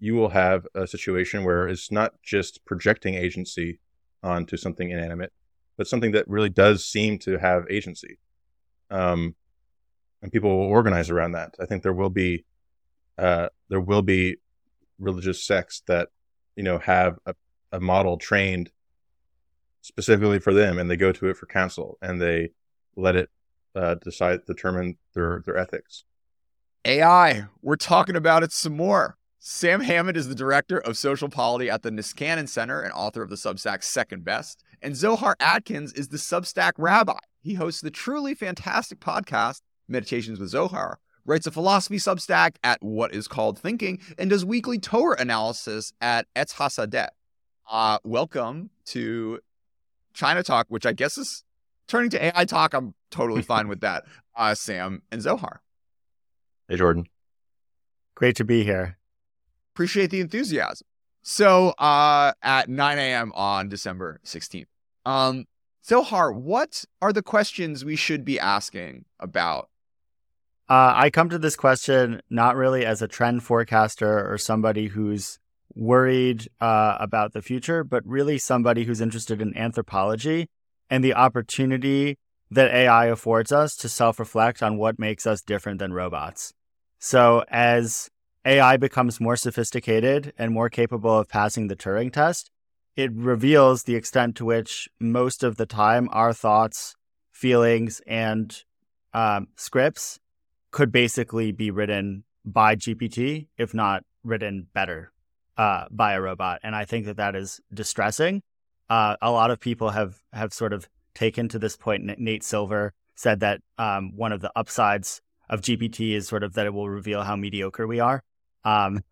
you will have a situation where it's not just projecting agency onto something inanimate, but something that really does seem to have agency. Um, and people will organize around that. I think there will be uh, there will be religious sects that you know have a, a model trained specifically for them, and they go to it for counsel, and they let it uh, decide determine their their ethics. AI, we're talking about it some more. Sam Hammond is the director of social policy at the Niskanen Center and author of the Substack Second Best. And Zohar Atkins is the Substack rabbi. He hosts the truly fantastic podcast, Meditations with Zohar, writes a philosophy Substack at What Is Called Thinking, and does weekly Torah analysis at Etz Hasadeh. Uh, welcome to China Talk, which I guess is turning to AI Talk. I'm totally fine with that. Uh, Sam and Zohar. Hey, Jordan. Great to be here. Appreciate the enthusiasm. So, uh, at 9 a.m. on December 16th, um, Zohar, what are the questions we should be asking about? Uh, I come to this question not really as a trend forecaster or somebody who's worried uh, about the future, but really somebody who's interested in anthropology and the opportunity that AI affords us to self reflect on what makes us different than robots. So, as AI becomes more sophisticated and more capable of passing the Turing test, it reveals the extent to which most of the time our thoughts, feelings, and um, scripts could basically be written by GPT, if not written better uh, by a robot. And I think that that is distressing. Uh, a lot of people have have sort of taken to this point. Nate Silver said that um, one of the upsides of GPT is sort of that it will reveal how mediocre we are. Um,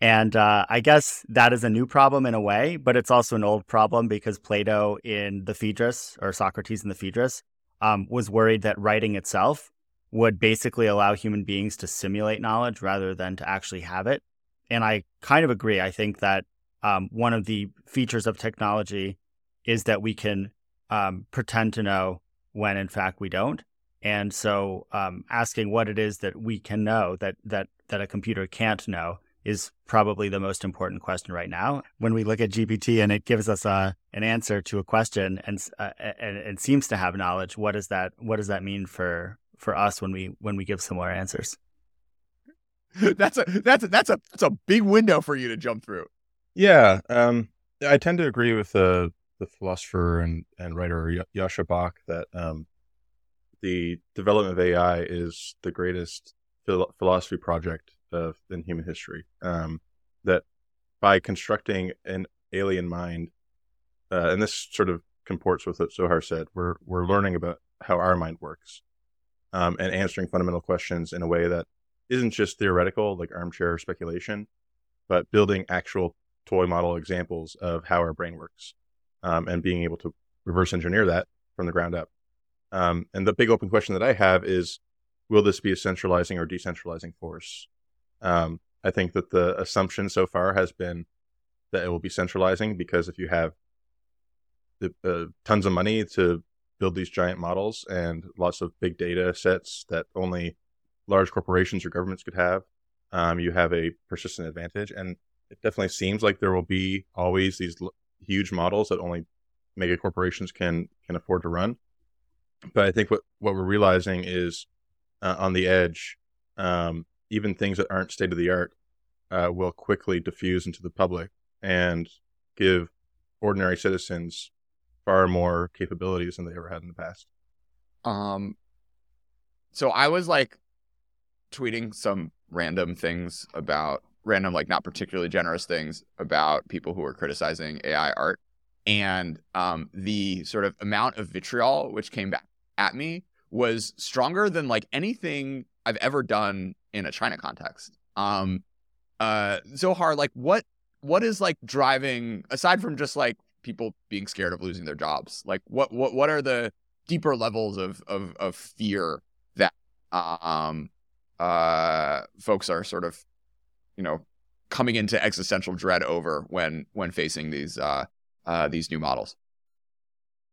and uh, I guess that is a new problem in a way, but it's also an old problem because Plato in the Phaedrus or Socrates in the Phaedrus um, was worried that writing itself would basically allow human beings to simulate knowledge rather than to actually have it. And I kind of agree. I think that um, one of the features of technology is that we can um, pretend to know when in fact we don't. And so um, asking what it is that we can know that that that a computer can't know is probably the most important question right now. When we look at GPT and it gives us a, an answer to a question and, uh, and and seems to have knowledge, what does that what does that mean for for us when we when we give similar answers? that's a that's a, that's a that's a big window for you to jump through. Yeah, um, I tend to agree with the the philosopher and and writer Joscha Bach that um, the development of AI is the greatest phil- philosophy project of in human history. Um, that by constructing an alien mind, uh, and this sort of comports with what Zohar said, we're we're learning about how our mind works, um, and answering fundamental questions in a way that isn't just theoretical, like armchair speculation, but building actual toy model examples of how our brain works, um, and being able to reverse engineer that from the ground up. Um, and the big open question that I have is, will this be a centralizing or decentralizing force? Um, I think that the assumption so far has been that it will be centralizing because if you have the, uh, tons of money to build these giant models and lots of big data sets that only large corporations or governments could have, um, you have a persistent advantage. And it definitely seems like there will be always these l- huge models that only mega corporations can can afford to run. But I think what what we're realizing is uh, on the edge, um, even things that aren't state of the art uh, will quickly diffuse into the public and give ordinary citizens far more capabilities than they ever had in the past. Um, so I was like tweeting some random things about random, like not particularly generous things about people who were criticizing AI art. And um, the sort of amount of vitriol which came back at me was stronger than like anything I've ever done in a China context. Um, uh, Zohar, like what what is like driving aside from just like people being scared of losing their jobs? Like what what what are the deeper levels of of, of fear that um uh, folks are sort of, you know, coming into existential dread over when when facing these uh, uh, these new models.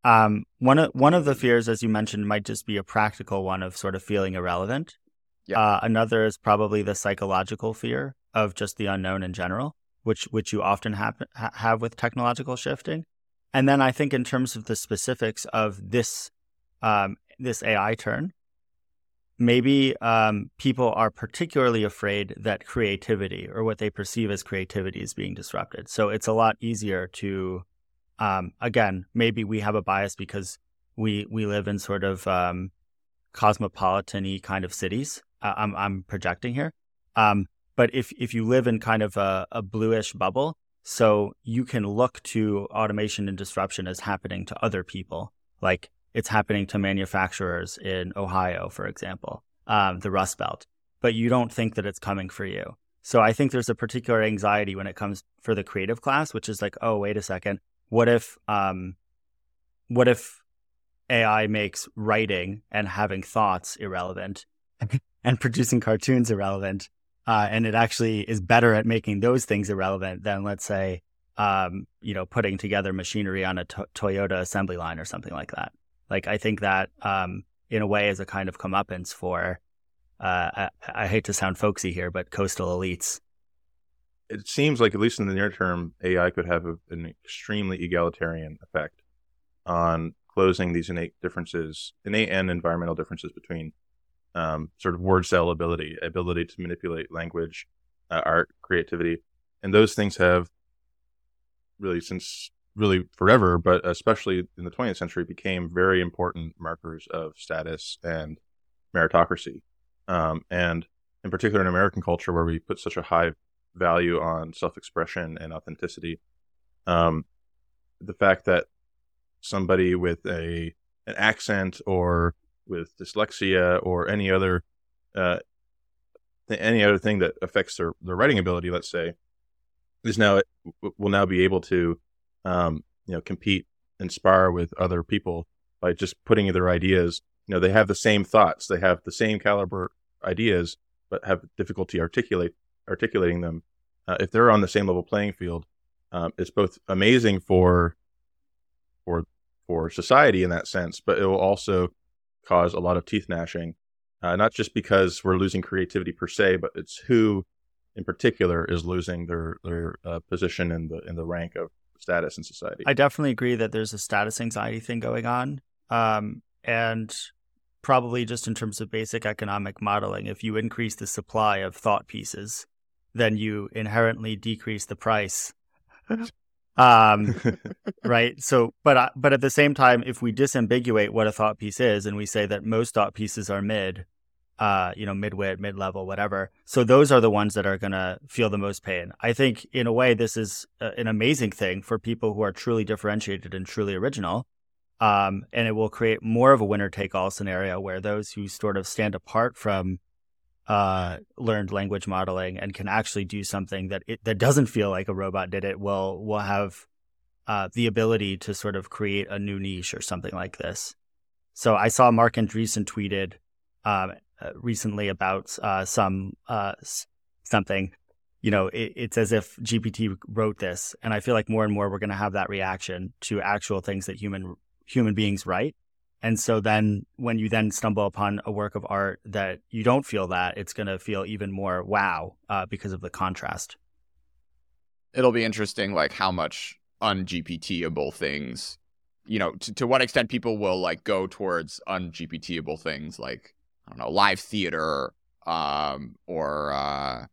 Um, one of one of the fears, as you mentioned, might just be a practical one of sort of feeling irrelevant. Yeah. Uh, another is probably the psychological fear of just the unknown in general, which which you often have have with technological shifting. And then I think in terms of the specifics of this um, this AI turn, maybe um, people are particularly afraid that creativity or what they perceive as creativity is being disrupted. So it's a lot easier to, um, again, maybe we have a bias because we we live in sort of um, cosmopolitan-y kind of cities. I'm I'm projecting here, um, but if if you live in kind of a, a bluish bubble, so you can look to automation and disruption as happening to other people, like it's happening to manufacturers in Ohio, for example, um, the Rust Belt, but you don't think that it's coming for you. So I think there's a particular anxiety when it comes for the creative class, which is like, oh, wait a second, what if, um, what if AI makes writing and having thoughts irrelevant, and producing cartoons irrelevant, uh, and it actually is better at making those things irrelevant than, let's say, um, you know, putting together machinery on a to- Toyota assembly line or something like that. Like I think that um, in a way is a kind of comeuppance for. Uh, I, I, hate to sound folksy here, but coastal elites. It seems like at least in the near term, AI could have a, an extremely egalitarian effect on closing these innate differences, innate and environmental differences between um, sort of word cell ability, ability to manipulate language, uh, art, creativity, and those things have really since really forever, but especially in the 20th century, became very important markers of status and meritocracy. Um, and in particular, in American culture, where we put such a high value on self expression and authenticity, um, the fact that somebody with a an accent or with dyslexia or any other uh, th- any other thing that affects their, their writing ability, let's say, is now will now be able to um, you know, compete and spar with other people by just putting their ideas. You know, they have the same thoughts, they have the same caliber ideas, but have difficulty articulate articulating them. Uh, if they're on the same level playing field, um, it's both amazing for for for society in that sense, but it will also cause a lot of teeth gnashing. Uh, not just because we're losing creativity per se, but it's who in particular is losing their their uh, position in the in the rank of status in society. I definitely agree that there's a status anxiety thing going on. Um, and probably just in terms of basic economic modeling, if you increase the supply of thought pieces, then you inherently decrease the price. um, right. So, but uh, but at the same time, if we disambiguate what a thought piece is, and we say that most thought pieces are mid, uh, you know, mid-wit, mid-level, whatever. So those are the ones that are going to feel the most pain. I think in a way, this is a, an amazing thing for people who are truly differentiated and truly original. Um, and it will create more of a winner take all scenario where those who sort of stand apart from uh, learned language modeling and can actually do something that it, that doesn't feel like a robot did it will will have uh, the ability to sort of create a new niche or something like this. So I saw Marc Andreessen tweeted um, uh, recently about uh, some uh, something. You know, it, it's as if GPT wrote this, and I feel like more and more we're going to have that reaction to actual things that human human beings write. And so then when you then stumble upon a work of art that you don't feel that, it's going to feel even more wow uh, because of the contrast. It'll be interesting, like how much ungPTable things, you know, to, to what extent people will like go towards ungPTable things, like I don't know, live theater, um, or uh,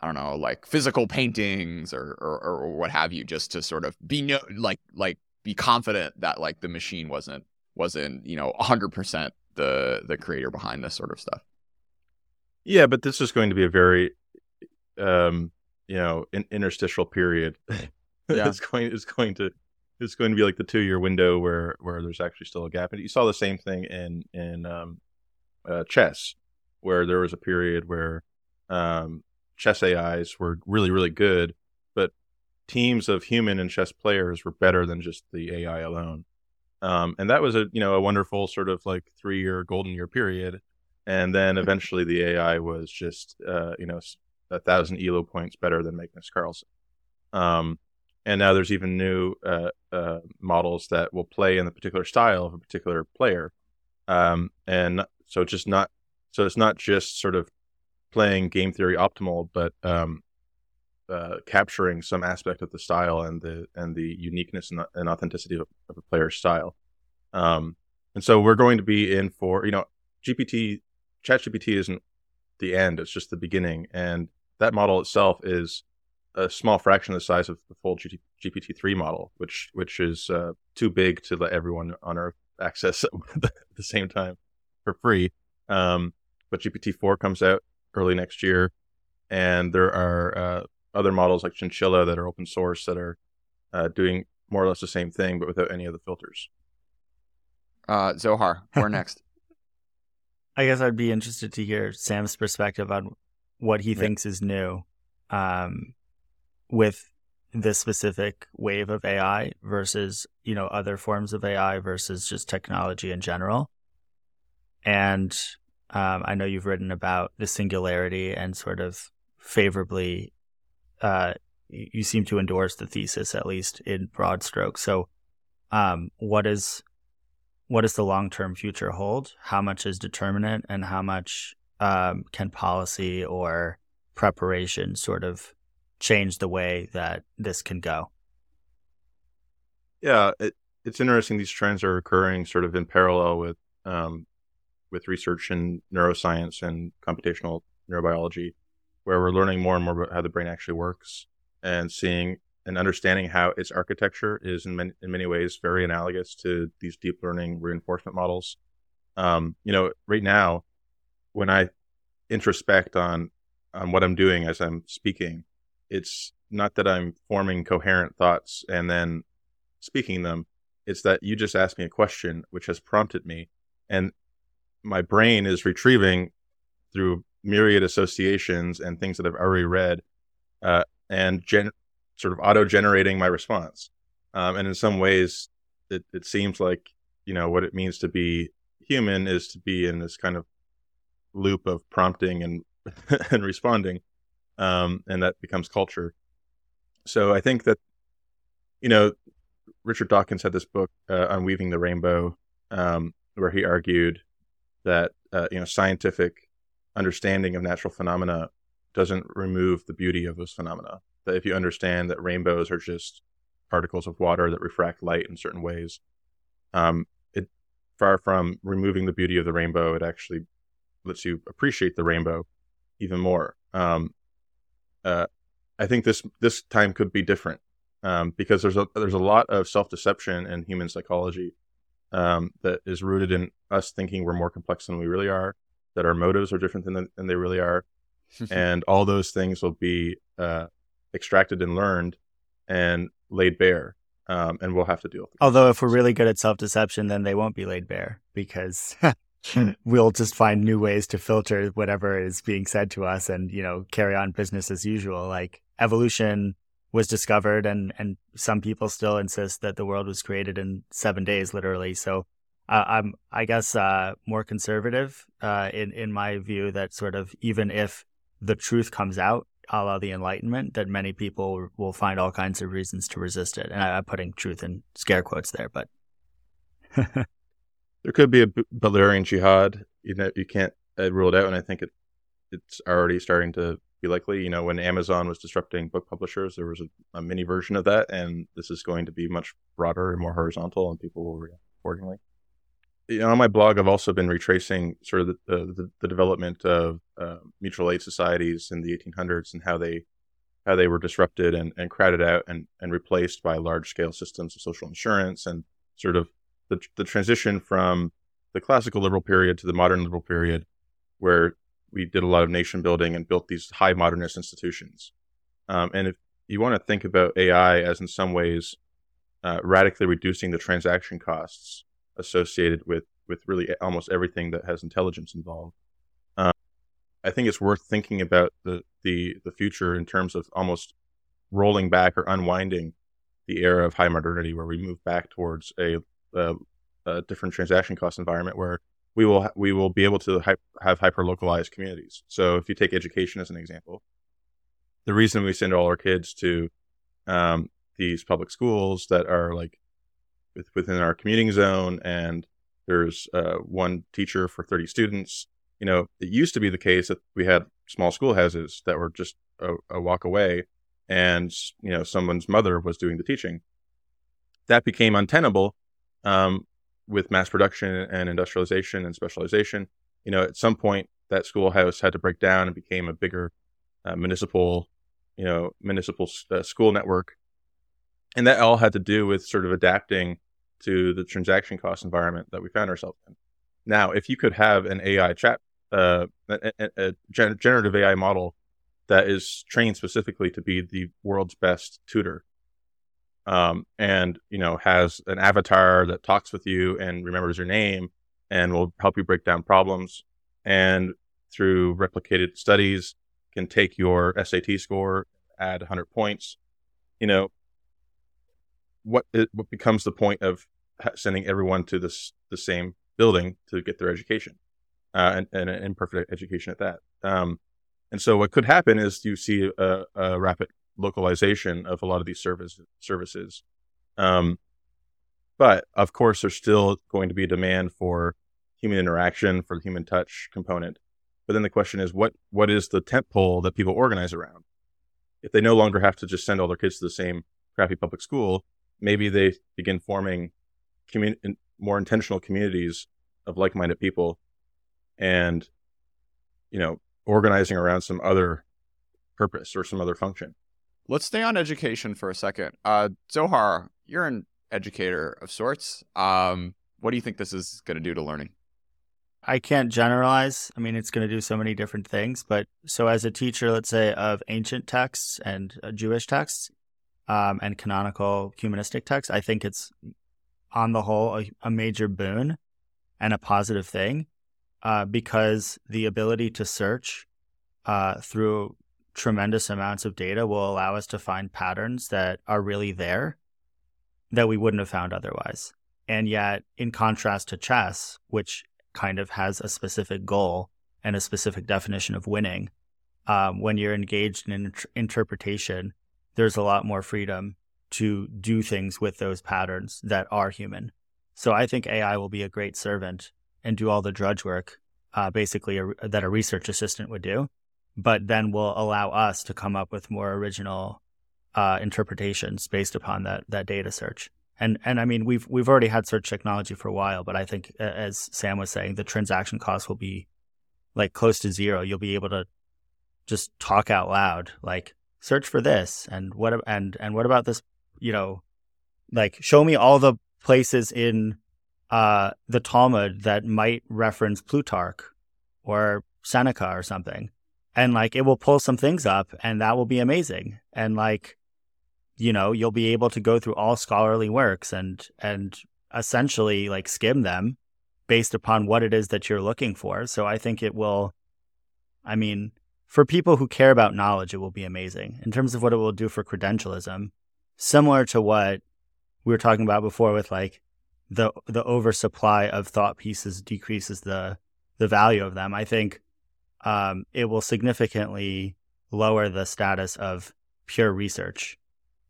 I don't know, like physical paintings or, or, or what have you, just to sort of be no, like like be confident that like the machine wasn't wasn't you know hundred percent the the creator behind this sort of stuff. Yeah, but this is going to be a very um, you know in, interstitial period. yeah. it's going it's going to it's going to be like the two year window where where there's actually still a gap. And you saw the same thing in in um, uh, chess, where there was a period where um, chess AIs were really, really good, but teams of human and chess players were better than just the AI alone. Um, and that was a you know a wonderful sort of like three year golden year period, and then eventually the AI was just uh, you know a thousand elo points better than Magnus Carlsen. Um, and now there's even new uh, uh, models that will play in the particular style of a particular player. Um, and so it's just not so it's not just sort of playing game theory optimal, but um, uh, capturing some aspect of the style and the and the uniqueness and, and authenticity of, of, a player's style. Um, and so we're going to be in for you know GPT, ChatGPT isn't the end; it's just the beginning, and that model itself is a small fraction of the size of the full GPT three model, which which is uh, too big to let everyone on Earth access at the same time for free. Um, but GPT four comes out early next year, and there are uh, other models like Chinchilla that are open source that are uh, doing more or less the same thing, but without any of the filters. Uh, Zohar, where next? I guess I'd be interested to hear Sam's perspective on what he thinks is new um, with this specific wave of AI versus you know other forms of AI versus just technology in general. And um, I know you've written about the singularity and sort of favorably uh, you seem to endorse the thesis at least in broad strokes. So, um, what is what does the long term future hold? How much is determinate, and how much um, can policy or preparation sort of change the way that this can go? Yeah, it, it's interesting. These trends are occurring sort of in parallel with um, with research in neuroscience and computational neurobiology where we're learning more and more about how the brain actually works and seeing and understanding how its architecture is in many, in many ways very analogous to these deep learning reinforcement models. Um, you know, right now, when I introspect on on what I'm doing as I'm speaking, it's not that I'm forming coherent thoughts and then speaking them. It's that you just asked me a question which has prompted me, and my brain is retrieving through myriad associations and things that I've already read, uh, and gen- sort of auto generating my response. Um, and in some ways, it, it seems like you know what it means to be human is to be in this kind of loop of prompting and and responding, um, and that becomes culture. So I think that you know Richard Dawkins had this book uh, Unweaving the rainbow, um, where he argued that uh, you know scientific understanding of natural phenomena doesn't remove the beauty of those phenomena. That if you understand that rainbows are just particles of water that refract light in certain ways, um, it far from removing the beauty of the rainbow, it actually lets you appreciate the rainbow even more. Um, uh, I think this this time could be different um, because there's a there's a lot of self deception in human psychology um, that is rooted in us thinking we're more complex than we really are, that our motives are different than, than they really are. and all those things will be uh, extracted and learned and laid bare. Um, and we'll have to deal with it. Although, if we're really good at self deception, then they won't be laid bare because we'll just find new ways to filter whatever is being said to us and, you know, carry on business as usual. Like evolution was discovered and, and some people still insist that the world was created in seven days, literally. So I'm, I guess, uh, more conservative uh, in in my view. That sort of even if the truth comes out, a la the Enlightenment, that many people will find all kinds of reasons to resist it. And I, am putting truth in scare quotes there, but there could be a Butlerian jihad. You know, you can't uh, rule it out, and I think it it's already starting to be likely. You know, when Amazon was disrupting book publishers, there was a, a mini version of that, and this is going to be much broader and more horizontal, and people will react accordingly you know, on my blog, I've also been retracing sort of the, the, the development of uh, mutual aid societies in the 1800s and how they how they were disrupted and, and crowded out and, and replaced by large scale systems of social insurance and sort of the, the transition from the classical liberal period to the modern liberal period, where we did a lot of nation building and built these high modernist institutions. Um, and if you want to think about AI as in some ways uh, radically reducing the transaction costs associated with with really almost everything that has intelligence involved. Um, I think it's worth thinking about the, the the future in terms of almost rolling back or unwinding the era of high modernity, where we move back towards a, a, a different transaction cost environment where we will we will be able to have hyper localized communities. So if you take education as an example, the reason we send all our kids to um, these public schools that are like within our commuting zone and there's uh, one teacher for 30 students you know it used to be the case that we had small schoolhouses that were just a, a walk away and you know someone's mother was doing the teaching. That became untenable um, with mass production and industrialization and specialization. You know, at some point, that schoolhouse had to break down and became a bigger uh, municipal, you know, municipal uh, school network, and that all had to do with sort of adapting to the transaction cost environment that we found ourselves in. Now, if you could have an AI chat, uh, a, a, generative AI model that is trained specifically to be the world's best tutor, um, and you know has an avatar that talks with you and remembers your name and will help you break down problems, and through replicated studies can take your SAT score, add 100 points. You know, what it, what becomes the point of sending everyone to this the same building to get their education, uh, and, and an imperfect education at that. Um, and so, what could happen is you see a, a, rapid localization of a lot of these service, services. Um, but of course, there's still going to be a demand for human interaction, for the human touch component. But then the question is, what what is the tent pole that people organize around? If they no longer have to just send all their kids to the same crappy public school, maybe they begin forming commun- more intentional communities of like-minded people and you know organizing around some other purpose or some other function. Let's stay on education for a second. Uh, zohar you're an educator of sorts. Um, what do you think this is going to do to learning? I can't generalize. I mean it's going to do so many different things but so as a teacher let's say of ancient texts and uh, jewish texts um, and canonical humanistic texts, I think it's on the whole a, a major boon and a positive thing uh, because the ability to search uh, through tremendous amounts of data will allow us to find patterns that are really there that we wouldn't have found otherwise. And yet, in contrast to chess, which kind of has a specific goal and a specific definition of winning, um, when you're engaged in an interpretation there's a lot more freedom to do things with those patterns that are human. So I think AI will be a great servant and do all the drudge work, uh, basically a, that a research assistant would do, but then will allow us to come up with more original uh, interpretations based upon that that data search. And and I mean we've we've already had search technology for a while, but I think as Sam was saying, the transaction cost will be like close to zero. You'll be able to just talk out loud, like search for this and what and and what about this you know like show me all the places in uh the talmud that might reference plutarch or seneca or something. And like it will pull some things up and that will be amazing. And like you know you'll be able to go through all scholarly works and and essentially like skim them based upon what it is that you're looking for. So i think it will i mean for people who care about knowledge, it will be amazing in terms of what it will do for credentialism. Similar to what we were talking about before with like the the oversupply of thought pieces decreases the the value of them. I think um, it will significantly lower the status of pure research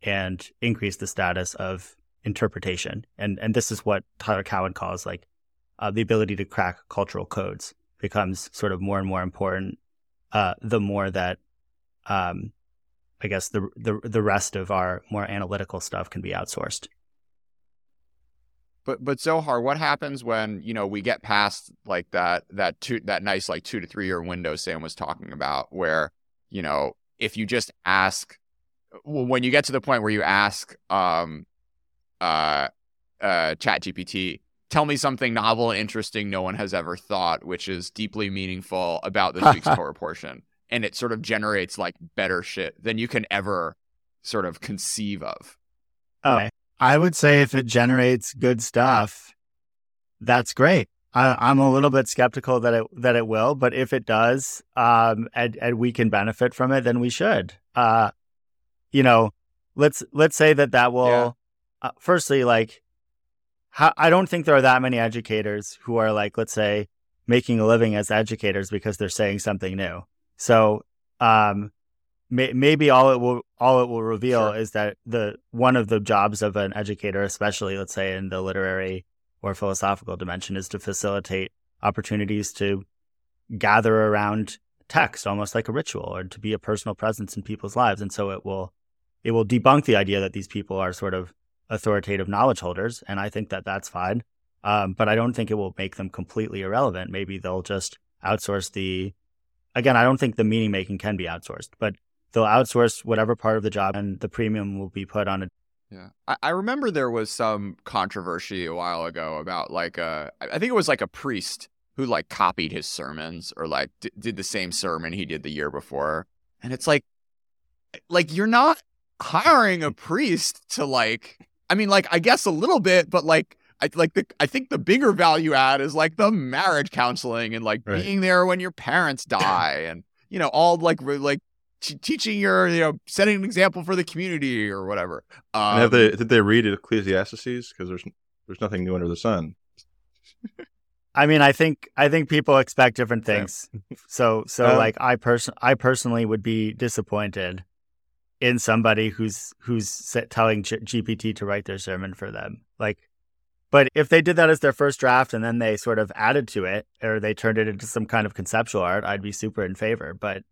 and increase the status of interpretation. And and this is what Tyler Cowen calls like uh, the ability to crack cultural codes becomes sort of more and more important uh, the more that um, I guess the, the the rest of our more analytical stuff can be outsourced. But but Zohar, what happens when you know we get past like that that two that nice like two to three year window Sam was talking about, where you know if you just ask, when you get to the point where you ask um uh uh Chat GPT, tell me something novel and interesting no one has ever thought, which is deeply meaningful about this week's Torah portion. And it sort of generates like better shit than you can ever sort of conceive of. Oh, I would say if it generates good stuff, that's great. I, am a little bit skeptical that it that it will, but if it does, um, and, and we can benefit from it, then we should. Uh, you know, let's let's say that that will. Yeah. Uh, firstly, like how, I don't think there are that many educators who are like, let's say, making a living as educators because they're saying something new. So um, may, maybe all it will all it will reveal sure. is that the one of the jobs of an educator, especially let's say in the literary or philosophical dimension, is to facilitate opportunities to gather around text, almost like a ritual, or to be a personal presence in people's lives. And so it will it will debunk the idea that these people are sort of authoritative knowledge holders, and I think that that's fine. Um, but I don't think it will make them completely irrelevant. Maybe they'll just outsource the. Again, I don't think the meaning making can be outsourced, but they'll outsource whatever part of the job, and the premium will be put on a yeah, I, I remember there was some controversy a while ago about like a, I think it was like a priest who like copied his sermons or like d- did the same sermon he did the year before, and it's like, like you're not hiring a priest to like, I mean, like I guess a little bit, but like I like the I think the bigger value add is like the marriage counseling and like Right. being there when your parents die and you know all like re- like t- teaching your you know setting an example for the community or whatever. Um, have they did they read Ecclesiastes? Because there's there's nothing new under the sun. I mean, I think I think people expect different Yeah. things. So so Um, like I person I personally would be disappointed in somebody who's who's sa- telling G- GPT to write their sermon for them. Like but if they did that as their first draft and then they sort of added to it or they turned it into some kind of conceptual art, I'd be super in favor. But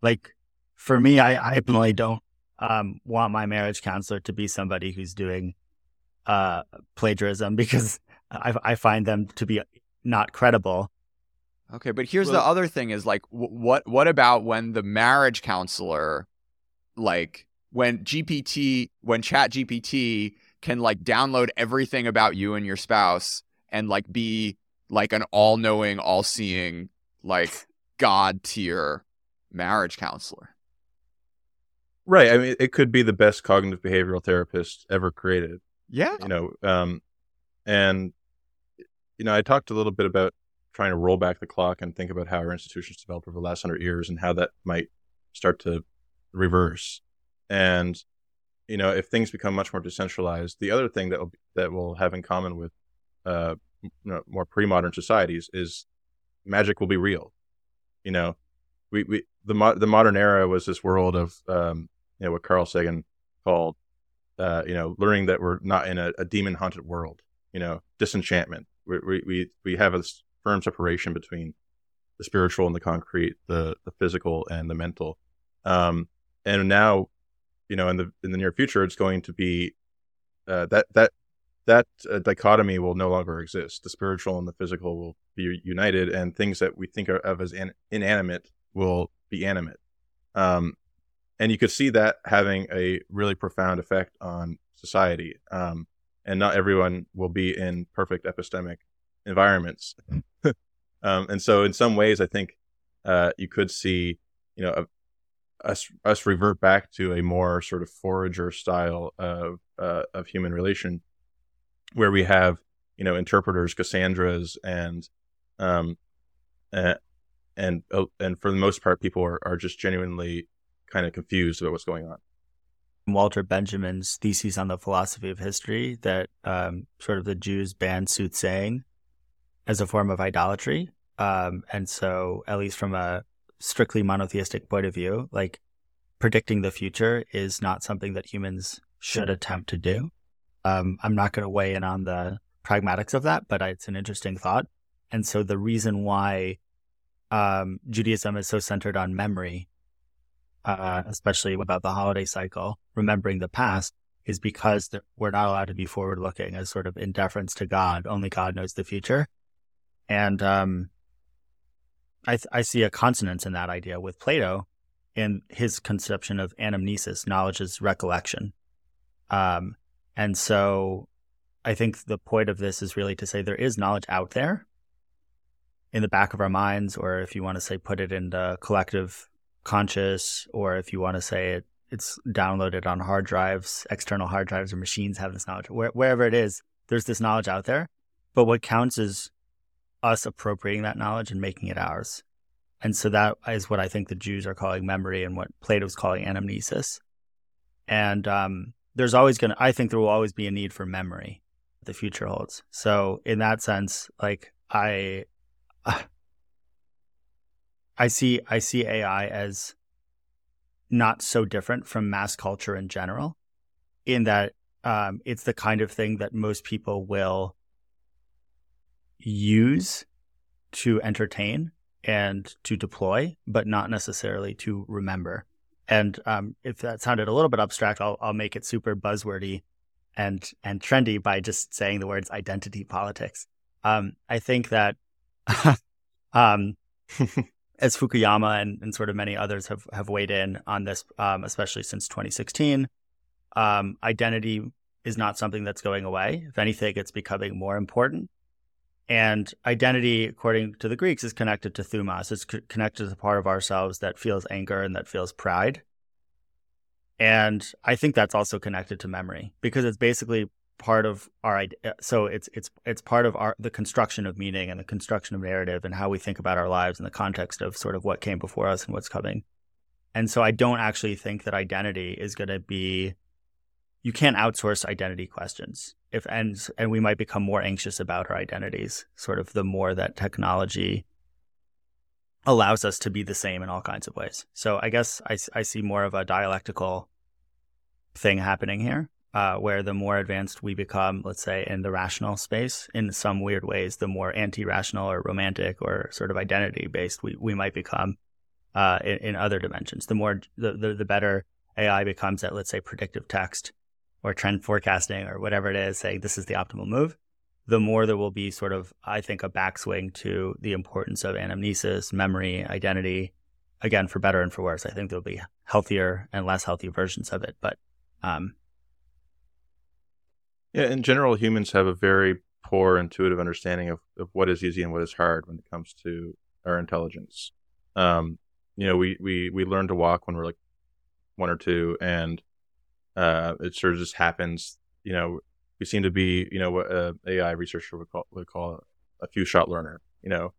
like for me, I, I really don't um, want my marriage counselor to be somebody who's doing uh, plagiarism because I, I find them to be not credible. Okay, but here's the other thing: is like, wh- what what about when the marriage counselor, like, when GPT, when Chat GPT can like download everything about you and your spouse and like be like an all-knowing, all-seeing, like god tier marriage counselor. Right. I mean, it could be the best cognitive behavioral therapist ever created. Yeah. You know, um, and you know, I talked a little bit about trying to roll back the clock and think about how our institutions developed over the last hundred years and how that might start to reverse. And you know, if things become much more decentralized, the other thing that will that will have in common with uh, you know, more pre-modern societies is magic will be real. You know, we, we the mo- the modern era was this world of um, you know what Carl Sagan called uh, you know learning that we're not in a, a demon haunted world. You know, disenchantment. We we we, we have a firm separation between the spiritual and the concrete, the the physical and the mental. Um, and now, you know, in the in the near future, it's going to be uh, that that that uh, dichotomy will no longer exist. The spiritual and the physical will be united, and things that we think of as an, inanimate will be animate. Um, and you could see that having a really profound effect on society. Um, and not everyone will be in perfect epistemic environments. um, and so, in some ways, I think uh, you could see, you know, a, us us revert back to a more sort of forager style of uh, of human relation, where we have, you know, interpreters, Cassandras, and um, uh, and uh, and for the most part, people are, are just genuinely kind of confused about what's going on. Walter Benjamin's thesis on the philosophy of history that um, sort of the Jews banned soothsaying as a form of idolatry. Um, and so, at least from a strictly monotheistic point of view, like predicting the future is not something that humans should attempt to do. Um, I'm not going to weigh in on the pragmatics of that, but it's an interesting thought. And so, the reason why um, Judaism is so centered on memory uh, especially about the holiday cycle, remembering the past, is because we're not allowed to be forward looking as sort of in deference to God. Only God knows the future. And um, I, th- I see a consonance in that idea with Plato in his conception of anamnesis, knowledge is recollection. Um, and so I think the point of this is really to say there is knowledge out there in the back of our minds, or if you want to say put it in the collective conscious, or if you want to say it, it's downloaded on hard drives, external hard drives or machines have this knowledge. Where, wherever it is, there's this knowledge out there. But what counts is us appropriating that knowledge and making it ours. And so that is what I think the Jews are calling memory and what Plato's calling anamnesis. And um, there's always going to, I think there will always be a need for memory the future holds. So in that sense, like I, I see I see AI as not so different from mass culture in general, in that um, it's the kind of thing that most people will use to entertain and to deploy, but not necessarily to remember. And um, if that sounded a little bit abstract, I'll, I'll make it super buzzwordy and and trendy by just saying the words identity politics. Um, I think that um, as Fukuyama and, and, sort of many others have, have weighed in on this, um, especially since 2016, um, identity is not something that's going away. If anything, it's becoming more important. And identity, according to the Greeks, is connected to thumos. It's connected to the part of ourselves that feels anger and that feels pride. And I think that's also connected to memory because it's basically part of our idea. Uh, so it's it's it's part of our the construction of meaning and the construction of narrative and how we think about our lives in the context of sort of what came before us and what's coming. And so I don't actually think that identity is going to be you can't outsource identity questions. If and and we might become more anxious about our identities sort of the more that technology allows us to be the same in all kinds of ways. So I guess I, I see more of a dialectical thing happening here uh, where the more advanced we become, let's say in the rational space, in some weird ways, the more anti-rational or romantic or sort of identity-based we, we might become uh, in, in, other dimensions. The more the, the, the better AI becomes at, let's say, predictive text or trend forecasting or whatever it is, saying this is the optimal move, the more there will be sort of, I think, a backswing to the importance of anamnesis, memory, identity. Again, for better and for worse, I think there'll be healthier and less healthy versions of it, but um, yeah, in general, humans have a very poor intuitive understanding of, of what is easy and what is hard when it comes to our intelligence. Um, you know, we, we, we learn to walk when we're like one or two, and uh, it sort of just happens. You know, we seem to be, you know, what a AI researcher would call would call a, a few shot learner. You know,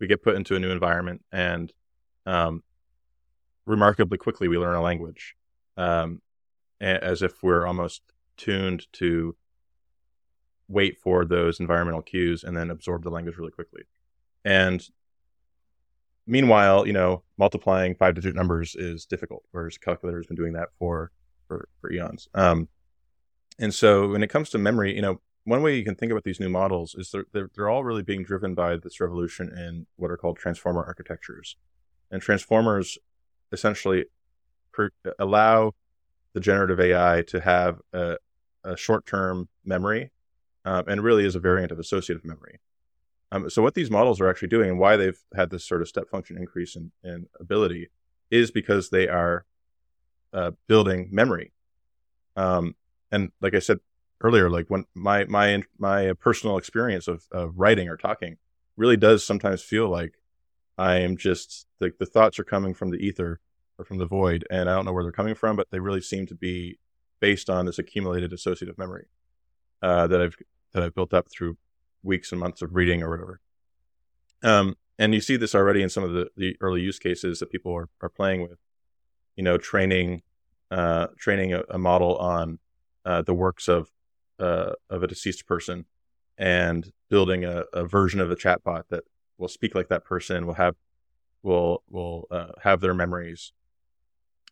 we get put into a new environment, and um, remarkably quickly we learn a language, um, as if we're almost tuned to wait for those environmental cues and then absorb the language really quickly. And meanwhile, you know, multiplying five digit numbers is difficult, whereas a calculator has been doing that for for, for eons. Um, and so when it comes to memory, you know, one way you can think about these new models is they're, they're, they're all really being driven by this revolution in what are called transformer architectures. And transformers essentially allow the generative AI to have a, a short term memory um, and really is a variant of associative memory. Um, so what these models are actually doing and why they've had this sort of step function increase in, in ability is because they are uh, building memory. Um, and like I said earlier, like when my my my personal experience of, of writing or talking really does sometimes feel like I am just like the thoughts are coming from the ether or from the void, and I don't know where they're coming from, but they really seem to be based on this accumulated associative memory uh, that I've that I've built up through weeks and months of reading or whatever. Um, and you see this already in some of the, the early use cases that people are, are playing with, you know, training, uh, training a, a, model on uh, the works of, uh, of a deceased person and building a, a, version of a chatbot that will speak like that person, will have, will, will uh, have their memories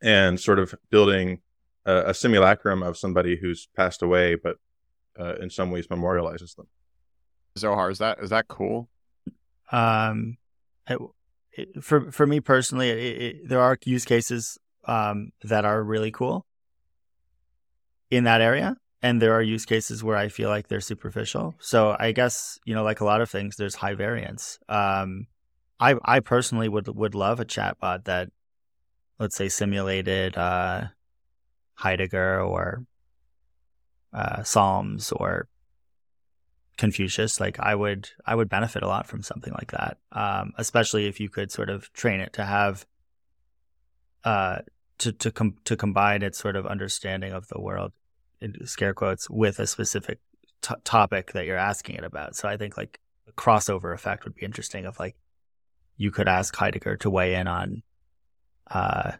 and sort of building a, a simulacrum of somebody who's passed away, but uh, in some ways memorializes them. Zohar, is that is that cool? Um, it, it, for for me personally, it, there are use cases um, that are really cool in that area, and there are use cases where I feel like they're superficial. So I guess you know, like a lot of things, there's high variance. Um, I I personally would would love a chatbot that, let's say, simulated uh, Heidegger or uh, Psalms or Confucius, like I would I would benefit a lot from something like that, um, especially if you could sort of train it to have uh, to to com- to combine its sort of understanding of the world, in scare quotes, with a specific t- topic that you're asking it about. So I think like a crossover effect would be interesting. Of like you could ask Heidegger to weigh in on uh,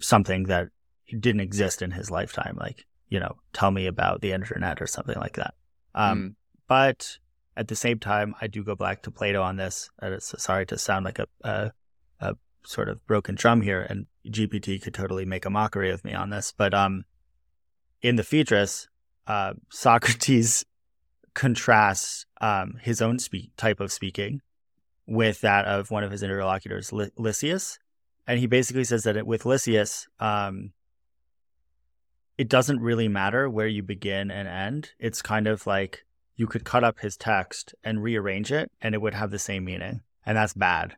something that didn't exist in his lifetime, like you know, tell me about the internet or something like that. Um, mm. But at the same time, I do go back to Plato on this. sorry to sound like a, a, a, sort of broken drum here, and GPT could totally make a mockery of me on this. But um, in the Phaedrus, uh, Socrates contrasts um, his own speak type of speaking with that of one of his interlocutors, Lysias. and he basically says that it, with Lysias, um, it doesn't really matter where you begin and end. It's kind of like you could cut up his text and rearrange it, and it would have the same meaning, and that's bad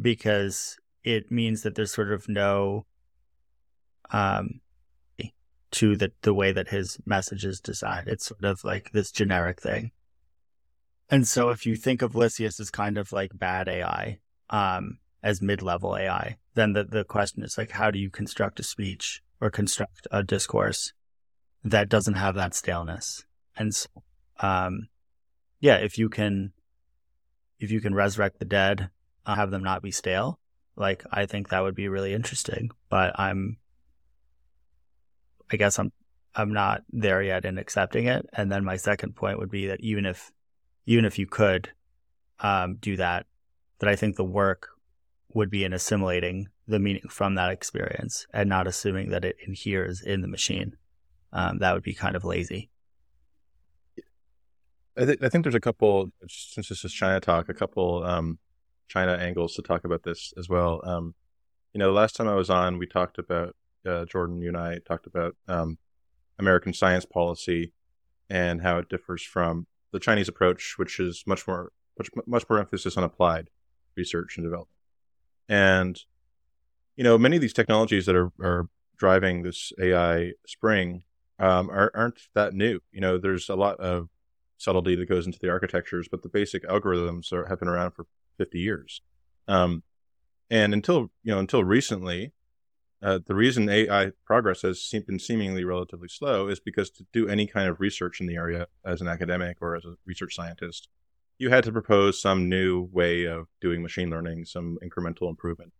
because it means that there's sort of no um to the the way that his message is designed. It's sort of like this generic thing. And so if you think of Lysias as kind of like bad AI, um, as mid-level AI, then the, the question is like how do you construct a speech or construct a discourse that doesn't have that staleness? And so um yeah, if you can if you can resurrect the dead, uh, have them not be stale, like I think that would be really interesting. But I'm I guess I'm I'm not there yet in accepting it. And then my second point would be that even if even if you could um, do that, that I think the work would be in assimilating the meaning from that experience and not assuming that it inheres in the machine. Um, that would be kind of lazy. I, th- I think there's a couple, since this is ChinaTalk, a couple um, China angles to talk about this as well. Um, you know, the last time I was on, we talked about uh, Jordan, you and I talked about um, American science policy and how it differs from the Chinese approach, which is much more much much more emphasis on applied research and development. And you know, many of these technologies that are are driving this AI spring um, are, aren't that new. You know, there's a lot of subtlety that goes into the architectures, but the basic algorithms are, have been around for 50 years. Um, and until you know, until recently, uh, the reason AI progress has been seemingly relatively slow is because to do any kind of research in the area as an academic or as a research scientist, you had to propose some new way of doing machine learning, some incremental improvement.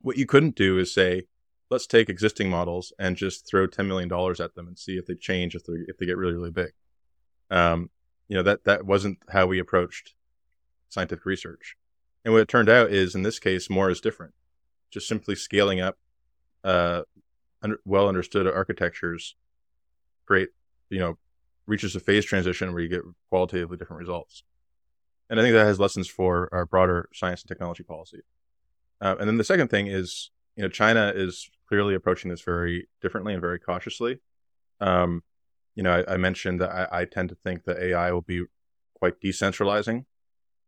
What you couldn't do is say, let's take existing models and just throw $10 million at them and see if they change, if they, if they get really, really big. Um, you know, that, that wasn't how we approached scientific research. And what it turned out is, in this case, more is different. Just simply scaling up uh, under, well understood architectures create, you know, reaches a phase transition where you get qualitatively different results. And I think that has lessons for our broader science and technology policy. Uh, and then the second thing is, you know, China is clearly approaching this very differently and very cautiously. Um, you know, I, I mentioned that I, I, tend to think that AI will be quite decentralizing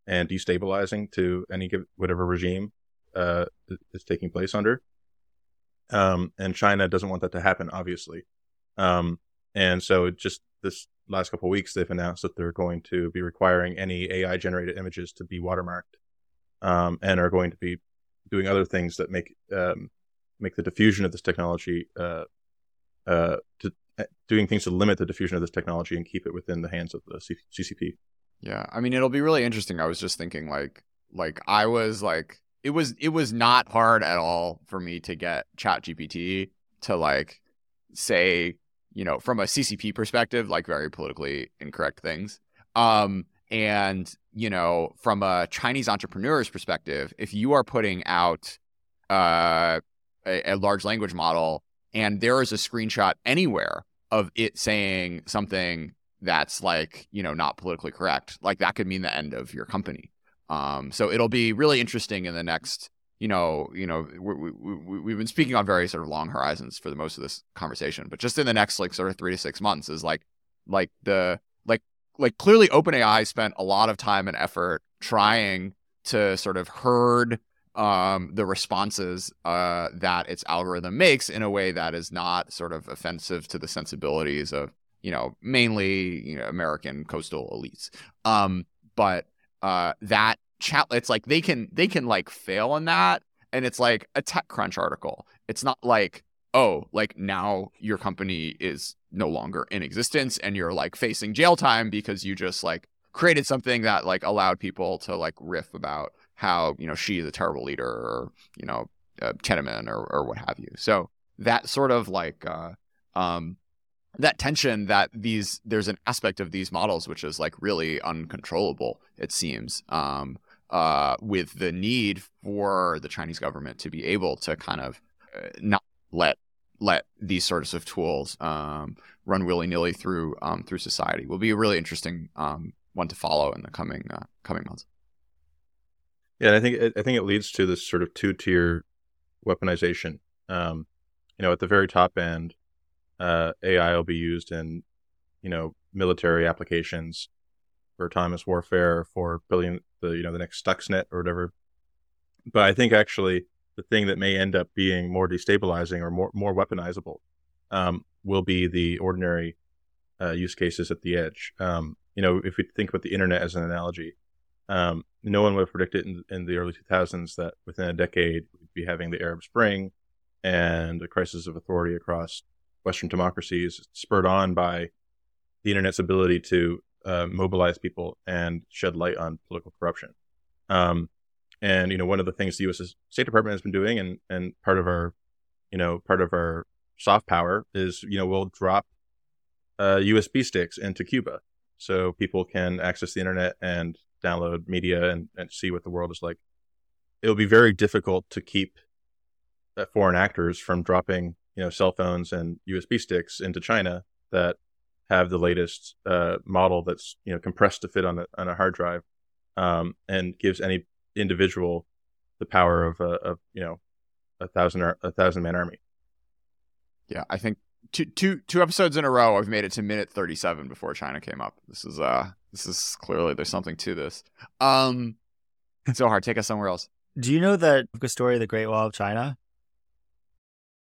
and destabilizing to any whatever regime uh, is taking place under. Um, and China doesn't want that to happen, obviously. Um, and so just this last couple weeks, they've announced that they're going to be requiring any AI generated images to be watermarked, um, and are going to be doing other things that make um, make the diffusion of this technology uh, uh, to, uh, doing things to limit the diffusion of this technology and keep it within the hands of the CCP. Yeah, I mean, it'll be really interesting. I was just thinking, like, like I was like it was it was not hard at all for me to get chat gpt to like say you know from a ccp perspective like very politically incorrect things um and you know from a chinese entrepreneur's perspective if you are putting out uh, a, a large language model and there is a screenshot anywhere of it saying something that's like you know not politically correct like that could mean the end of your company. Um, so it'll be really interesting in the next, you know, you know, we, we, we've been speaking on very sort of long horizons for the most of this conversation, but just in the next like sort of three to six months is like, like the like like clearly OpenAI spent a lot of time and effort trying to sort of herd um, the responses uh, that its algorithm makes in a way that is not sort of offensive to the sensibilities of you know mainly you know American coastal elites. Um, but uh, that chat it's like they can they can like fail on that and it's like a techcrunch article it's not like oh like now your company is no longer in existence and you're like facing jail time because you just like created something that like allowed people to like riff about how you know Xi is a terrible leader or you know uh, Tiananmen or or what have you so that sort of like uh um that tension that these there's an aspect of these models which is like really uncontrollable it seems um, uh, with the need for the chinese government to be able to kind of uh, not let let these sorts of tools um, run willy-nilly through um, through society will be a really interesting um, one to follow in the coming uh, coming months yeah i think i think it leads to this sort of two-tier weaponization. Um, you know, at the very top end, uh, AI will be used in, you know, military applications for autonomous warfare, for building the, you know, the next Stuxnet or whatever. But I think actually the thing that may end up being more destabilizing or more more weaponizable um, will be the ordinary uh, use cases at the edge. Um, you know, if we think about the internet as an analogy, um, no one would have predicted in, in, the early 2000s that within a decade we'd be having the Arab Spring and a crisis of authority across Western democracies, spurred on by the internet's ability to uh, mobilize people and shed light on political corruption. Um, and you know, one of the things the U.S. State Department has been doing, and and part of our, you know, part of our soft power is, you know, we'll drop uh, USB sticks into Cuba, so people can access the internet and download media and, and see what the world is like. It'll be very difficult to keep uh, foreign actors from dropping, you know, cell phones and USB sticks into China that have the latest uh, model that's you know compressed to fit on a on a hard drive, um, and gives any individual the power of a of you know a thousand a thousand man army. Yeah, I think two two two episodes in a row I've made it to minute 37 before China came up. This is uh this is clearly there's something to this. Um so hard. take us somewhere else. Do you know that story of the Great Wall of China?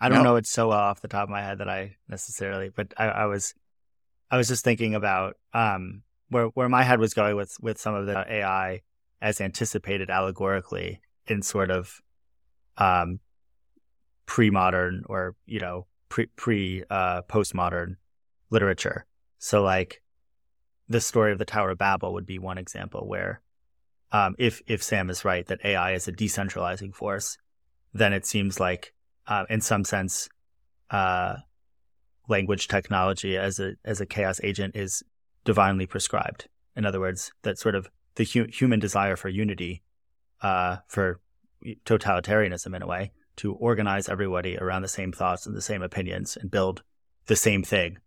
I don't know it so well off the top of my head that I necessarily, but I, I was, I was just thinking about um, where where my head was going with with some of the AI as anticipated allegorically in sort of um, pre-modern or you know pre pre uh, postmodern literature. So like the story of the Tower of Babel would be one example where um, if if Sam is right that AI is a decentralizing force, then it seems like uh, in some sense uh, language technology as a as a chaos agent is divinely prescribed. In other words, that sort of the hu- human desire for unity, uh, for totalitarianism in a way, to organize everybody around the same thoughts and the same opinions and build the same thing,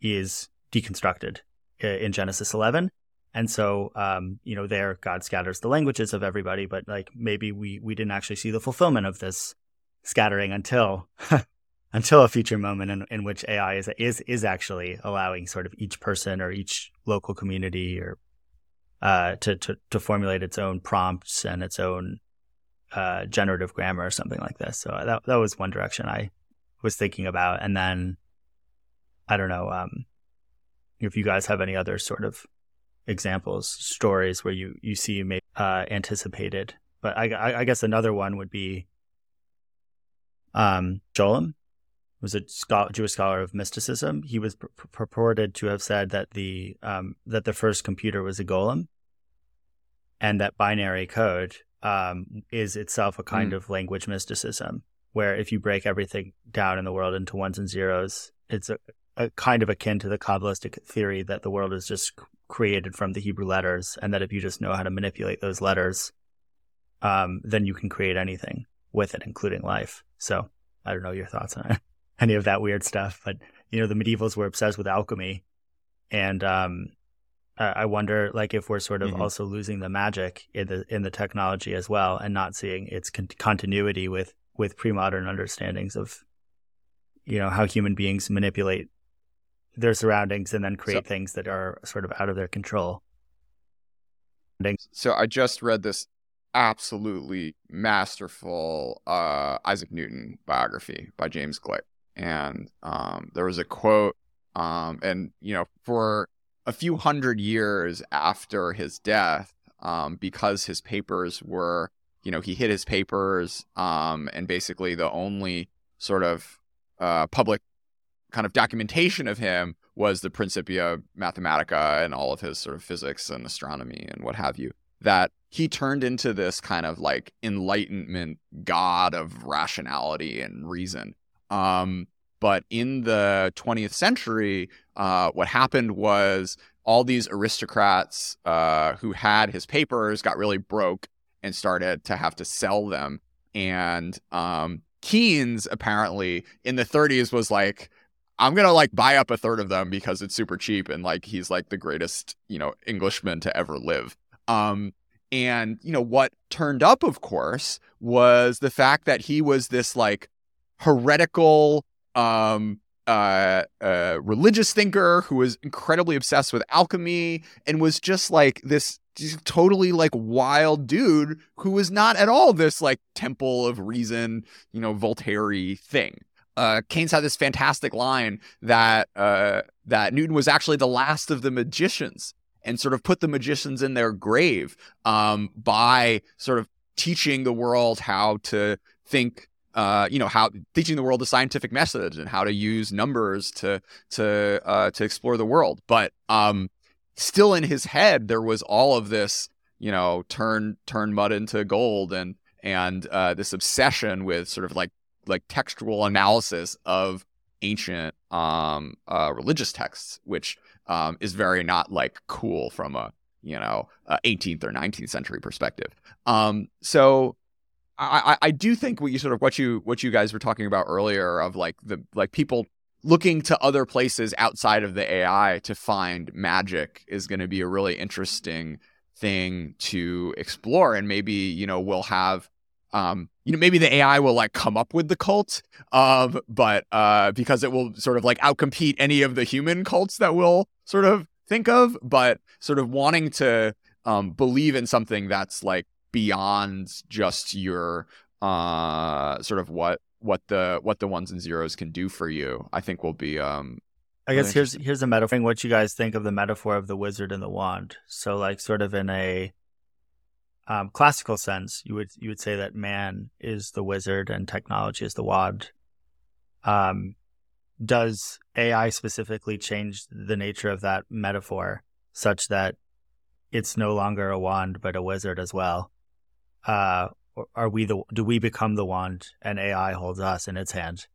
is deconstructed in Genesis 11. And so, um, you know, there God scatters the languages of everybody, but like maybe we we didn't actually see the fulfillment of this scattering until until a future moment in, in which AI is is is actually allowing sort of each person or each local community or uh, to, to to formulate its own prompts and its own uh, generative grammar or something like this. So that that was one direction I was thinking about, and then I don't know um, if you guys have any other sort of examples, stories where you you see maybe uh, anticipated. But I, I, I guess another one would be um, was a scholar, Jewish scholar of mysticism. He was pur- purported to have said that the um, that the first computer was a golem, and that binary code um, is itself a kind mm. of language mysticism, where if you break everything down in the world into ones and zeros, it's a, a kind of akin to the Kabbalistic theory that the world is just created from the Hebrew letters, and that if you just know how to manipulate those letters, um, then you can create anything with it, including life. So I don't know your thoughts on any of that weird stuff, but you know, the medievals were obsessed with alchemy, and um, I wonder, like, if we're sort of mm-hmm. also losing the magic in the in the technology as well, and not seeing its con- continuity with with pre-modern understandings of, you know, how human beings manipulate their surroundings and then create so, things that are sort of out of their control. So I just read this absolutely masterful uh, Isaac Newton biography by James Gleick, and um, there was a quote, um, and you know, for a few hundred years after his death, um, because his papers were, you know, he hid his papers, um, and basically the only sort of uh, public kind of documentation of him was the Principia Mathematica and all of his sort of physics and astronomy and what have you. That he turned into this kind of like enlightenment god of rationality and reason. Um, but in the 20th century, uh, what happened was all these aristocrats uh, who had his papers got really broke and started to have to sell them. And um, Keynes apparently in the 30s was like, I'm gonna like buy up a third of them because it's super cheap and like he's like the greatest, you know, Englishman to ever live. Um, and you know what turned up, of course, was the fact that he was this like heretical um uh, uh, religious thinker who was incredibly obsessed with alchemy and was just like this just totally like wild dude who was not at all this like temple of reason, you know, Voltaire thing. Uh, Keynes had this fantastic line that uh, that Newton was actually the last of the magicians and sort of put the magicians in their grave um, by sort of teaching the world how to think uh, you know how teaching the world the scientific method and how to use numbers to to uh, to explore the world. But um, still in his head there was all of this, you know, turn turn mud into gold and and uh, this obsession with sort of like like textual analysis of ancient um, uh, religious texts, which um, is very not like cool from a you know 18th or 19th century perspective. Um, so I, I do think what you sort of what you what you guys were talking about earlier of like the like people looking to other places outside of the AI to find magic is going to be a really interesting thing to explore and maybe you know we'll have um you know maybe the AI will like come up with the cult um but uh because it will sort of like outcompete any of the human cults that we'll sort of think of but sort of wanting to um believe in something that's like beyond just your uh sort of what what the what the ones and zeros can do for you i think will be um i guess here's here's a metaphor what you guys think of the metaphor of the wizard and the wand. So like sort of in a um, classical sense you would you would say that man is the wizard and technology is the wand um does ai specifically change the nature of that metaphor such that it's no longer a wand but a wizard as well? Uh, are we the do we become the wand and AI holds us in its hand,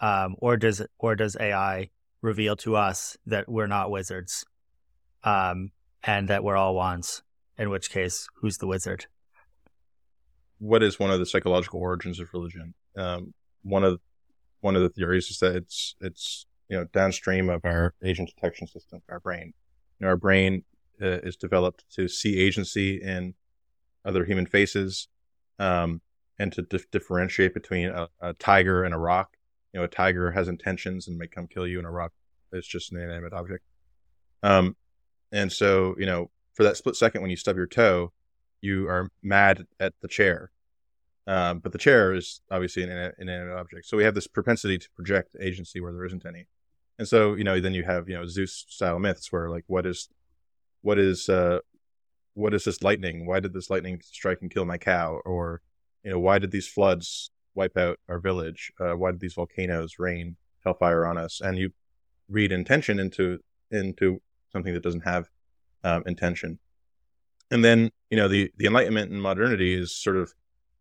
um, or does or does AI reveal to us that we're not wizards, um, and that we're all wands? In which case, who's the wizard? What is one of the psychological origins of religion? Um, one of one of the theories is that it's it's you know downstream of our agent detection system, our brain. You know, our brain uh, is developed to see agency in other human faces, um, and to dif- differentiate between a, a, tiger and a rock. You know, a tiger has intentions and may come kill you, and a rock is just an inanimate object. Um, and so, you know, for that split second when you stub your toe, you are mad at the chair. Um, but the chair is obviously an inanimate object. So we have this propensity to project agency where there isn't any. And so, you know, then you have, you know, Zeus style myths where like, what is, what is, uh, what is this lightning? Why did this lightning strike and kill my cow? Or, you know, why did these floods wipe out our village? Uh, why did these volcanoes rain hellfire on us? And you read intention into into something that doesn't have um, intention. And then, you know, the the Enlightenment and modernity is sort of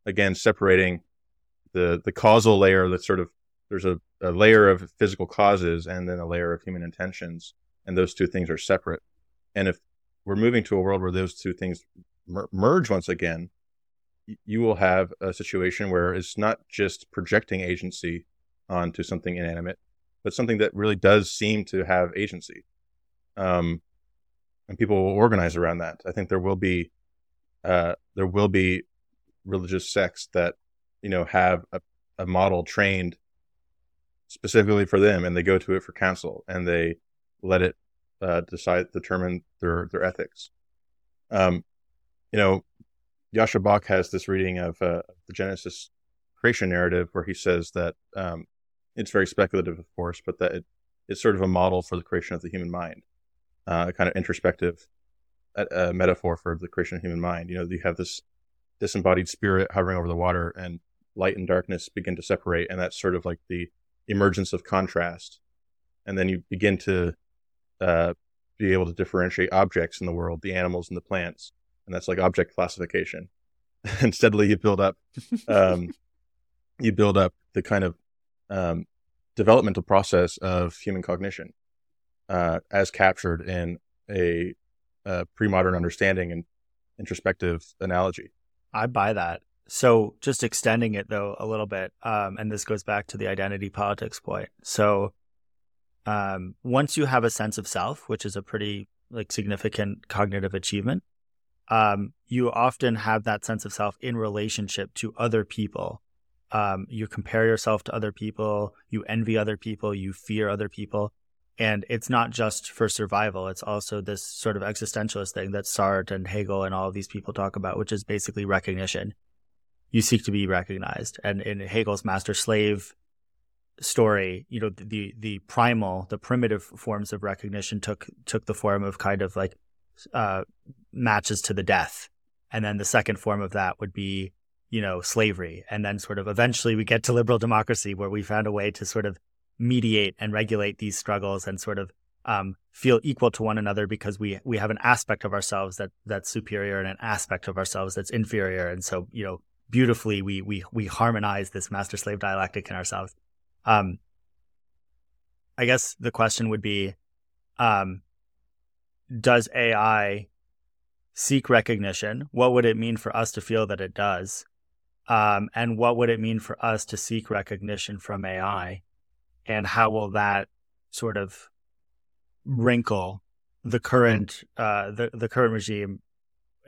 again separating the the causal layer that sort of there's a, a layer of physical causes and then a layer of human intentions, and those two things are separate. And if we're moving to a world where those two things mer- merge once again, you will have a situation where it's not just projecting agency onto something inanimate, but something that really does seem to have agency. Um, and people will organize around that. I think there will be, uh, there will be religious sects that, you know, have a, a model trained specifically for them, and they go to it for counsel, and they let it uh, decide determine their their ethics. Um, you know, Joscha Bach has this reading of uh, the Genesis creation narrative where he says that um, it's very speculative, of course, but that it, it's sort of a model for the creation of the human mind, uh, a kind of introspective uh, metaphor for the creation of human mind. You know, you have this disembodied spirit hovering over the water, and light and darkness begin to separate, and that's sort of like the emergence of contrast. And then you begin to uh, be able to differentiate objects in the world, the animals and the plants. and that's like object classification. and steadily you build up, um, you build up the kind of um, developmental process of human cognition uh, as captured in a, a pre-modern understanding and introspective analogy. I buy that. So just extending it though a little bit, um, and this goes back to the identity politics point. So um, once you have a sense of self, which is a pretty like significant cognitive achievement, um, you often have that sense of self in relationship to other people. Um, you compare yourself to other people, you envy other people, you fear other people. And it's not just for survival, it's also this sort of existentialist thing that Sartre and Hegel and all these people talk about, which is basically recognition. You seek to be recognized. And in Hegel's master slave story, you know, the the primal, the primitive forms of recognition took took the form of kind of like uh, matches to the death, and then the second form of that would be you know slavery, and then sort of eventually we get to liberal democracy where we found a way to sort of mediate and regulate these struggles and sort of um, feel equal to one another because we we have an aspect of ourselves that that's superior and an aspect of ourselves that's inferior, and so you know beautifully we we we harmonize this master slave dialectic in ourselves. Um, I guess the question would be, um, does AI seek recognition? What would it mean for us to feel that it does? Um, and what would it mean for us to seek recognition from AI? And how will that sort of wrinkle the current uh, the the current regime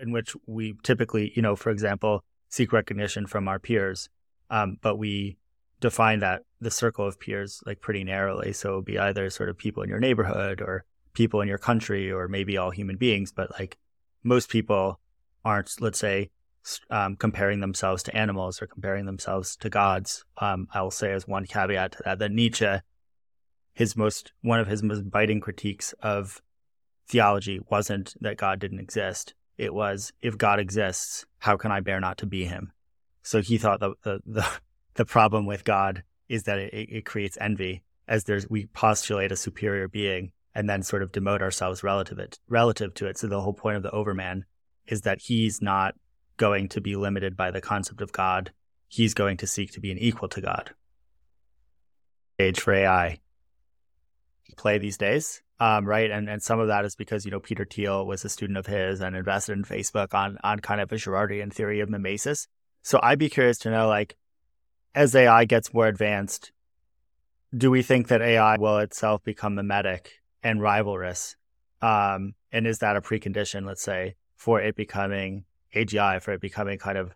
in which we typically, you know, for example, seek recognition from our peers, um, but we define that the circle of peers like pretty narrowly. So it would be either sort of people in your neighborhood or people in your country or maybe all human beings, but like most people aren't, let's say, um, comparing themselves to animals or comparing themselves to gods. Um, I will say as one caveat to that that Nietzsche, his most one of his most biting critiques of theology wasn't that God didn't exist. It was if God exists, how can I bear not to be Him? So he thought the the the, the problem with God is that it, it creates envy, as there's we postulate a superior being and then sort of demote ourselves relative it relative to it. So the whole point of the Overman is that he's not going to be limited by the concept of God. He's going to seek to be an equal to God. Age for AI play these days, um, right? And and some of that is because you know Peter Thiel was a student of his and invested in Facebook on on kind of a Girardian theory of mimesis. So I'd be curious to know, like, as AI gets more advanced, do we think that AI will itself become mimetic and rivalrous? Um, and is that a precondition, let's say, for it becoming AGI for it becoming kind of